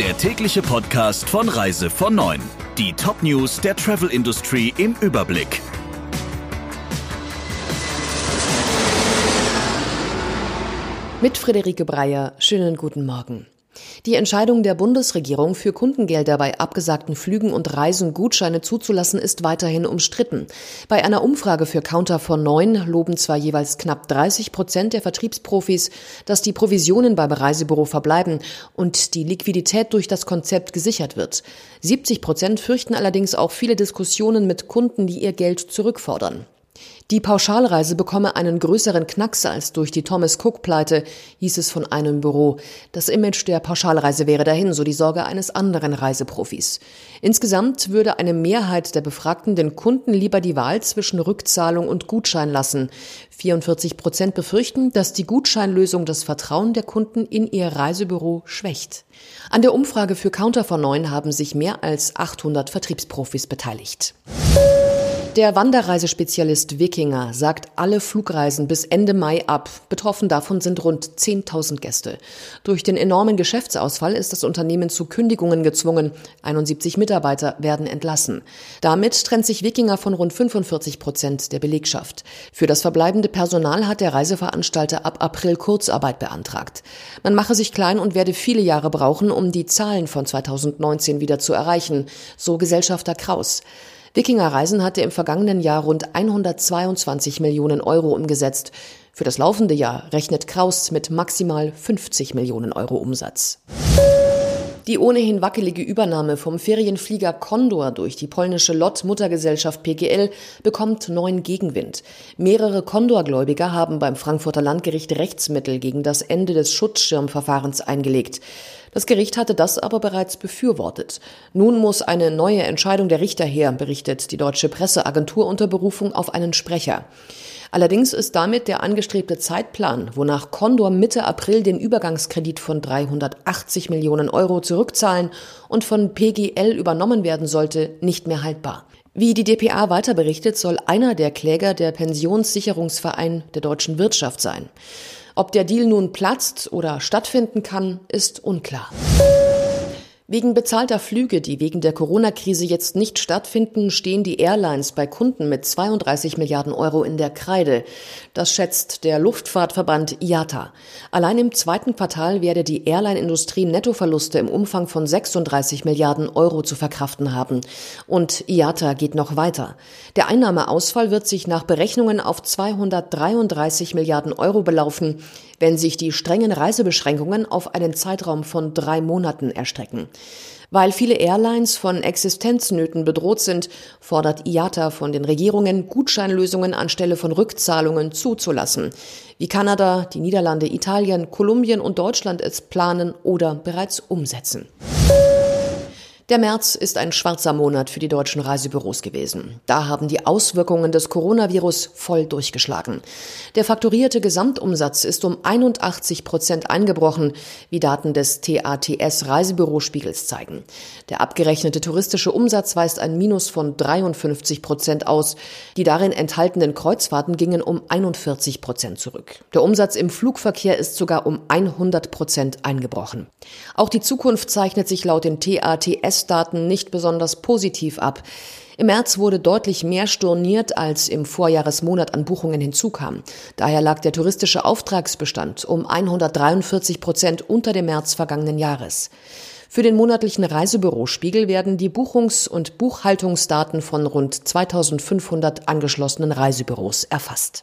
der tägliche Podcast von Reise von 9. Die Top-News der Travel Industry im Überblick. Mit Friederike Breyer, schönen guten Morgen. Die Entscheidung der Bundesregierung, für Kundengelder bei abgesagten Flügen und Reisen Gutscheine zuzulassen, ist weiterhin umstritten. Bei einer Umfrage für Counter von neun loben zwar jeweils knapp 30 Prozent der Vertriebsprofis, dass die Provisionen beim Reisebüro verbleiben und die Liquidität durch das Konzept gesichert wird. 70 Prozent fürchten allerdings auch viele Diskussionen mit Kunden, die ihr Geld zurückfordern. Die Pauschalreise bekomme einen größeren Knacks als durch die Thomas Cook-Pleite, hieß es von einem Büro. Das Image der Pauschalreise wäre dahin, so die Sorge eines anderen Reiseprofis. Insgesamt würde eine Mehrheit der Befragten den Kunden lieber die Wahl zwischen Rückzahlung und Gutschein lassen. 44 Prozent befürchten, dass die Gutscheinlösung das Vertrauen der Kunden in ihr Reisebüro schwächt. An der Umfrage für Counter von 9 haben sich mehr als 800 Vertriebsprofis beteiligt. Der Wanderreisespezialist Wikinger sagt alle Flugreisen bis Ende Mai ab. Betroffen davon sind rund 10.000 Gäste. Durch den enormen Geschäftsausfall ist das Unternehmen zu Kündigungen gezwungen. 71 Mitarbeiter werden entlassen. Damit trennt sich Wikinger von rund 45 Prozent der Belegschaft. Für das verbleibende Personal hat der Reiseveranstalter ab April Kurzarbeit beantragt. Man mache sich klein und werde viele Jahre brauchen, um die Zahlen von 2019 wieder zu erreichen, so Gesellschafter Kraus. Wikinger Reisen hatte im vergangenen Jahr rund 122 Millionen Euro umgesetzt. Für das laufende Jahr rechnet Kraus mit maximal 50 Millionen Euro Umsatz. Die ohnehin wackelige Übernahme vom Ferienflieger Condor durch die polnische Lott-Muttergesellschaft PGL bekommt neuen Gegenwind. Mehrere Condor-Gläubiger haben beim Frankfurter Landgericht Rechtsmittel gegen das Ende des Schutzschirmverfahrens eingelegt. Das Gericht hatte das aber bereits befürwortet. Nun muss eine neue Entscheidung der Richter her, berichtet die deutsche Presseagentur unter Berufung auf einen Sprecher. Allerdings ist damit der angestrebte Zeitplan, wonach Condor Mitte April den Übergangskredit von 380 Millionen Euro zurückzahlen und von PGL übernommen werden sollte, nicht mehr haltbar. Wie die dpa weiter berichtet, soll einer der Kläger der Pensionssicherungsverein der deutschen Wirtschaft sein. Ob der Deal nun platzt oder stattfinden kann, ist unklar. Wegen bezahlter Flüge, die wegen der Corona-Krise jetzt nicht stattfinden, stehen die Airlines bei Kunden mit 32 Milliarden Euro in der Kreide. Das schätzt der Luftfahrtverband IATA. Allein im zweiten Quartal werde die Airline-Industrie Nettoverluste im Umfang von 36 Milliarden Euro zu verkraften haben. Und IATA geht noch weiter. Der Einnahmeausfall wird sich nach Berechnungen auf 233 Milliarden Euro belaufen wenn sich die strengen Reisebeschränkungen auf einen Zeitraum von drei Monaten erstrecken. Weil viele Airlines von Existenznöten bedroht sind, fordert IATA von den Regierungen, Gutscheinlösungen anstelle von Rückzahlungen zuzulassen, wie Kanada, die Niederlande, Italien, Kolumbien und Deutschland es planen oder bereits umsetzen. Der März ist ein schwarzer Monat für die deutschen Reisebüros gewesen. Da haben die Auswirkungen des Coronavirus voll durchgeschlagen. Der fakturierte Gesamtumsatz ist um 81 Prozent eingebrochen, wie Daten des TATS Reisebürospiegels zeigen. Der abgerechnete touristische Umsatz weist ein Minus von 53 Prozent aus. Die darin enthaltenen Kreuzfahrten gingen um 41 Prozent zurück. Der Umsatz im Flugverkehr ist sogar um 100 Prozent eingebrochen. Auch die Zukunft zeichnet sich laut den TATS Testdaten nicht besonders positiv ab. Im März wurde deutlich mehr storniert, als im Vorjahresmonat an Buchungen hinzukam. Daher lag der touristische Auftragsbestand um 143 Prozent unter dem März vergangenen Jahres. Für den monatlichen Reisebürospiegel werden die Buchungs- und Buchhaltungsdaten von rund 2500 angeschlossenen Reisebüros erfasst.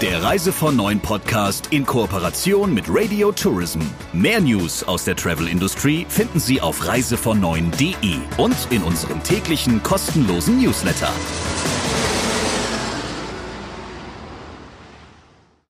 Der Reise von Neuen Podcast in Kooperation mit Radio Tourism. Mehr News aus der Travel Industry finden Sie auf reisevon und in unserem täglichen kostenlosen Newsletter.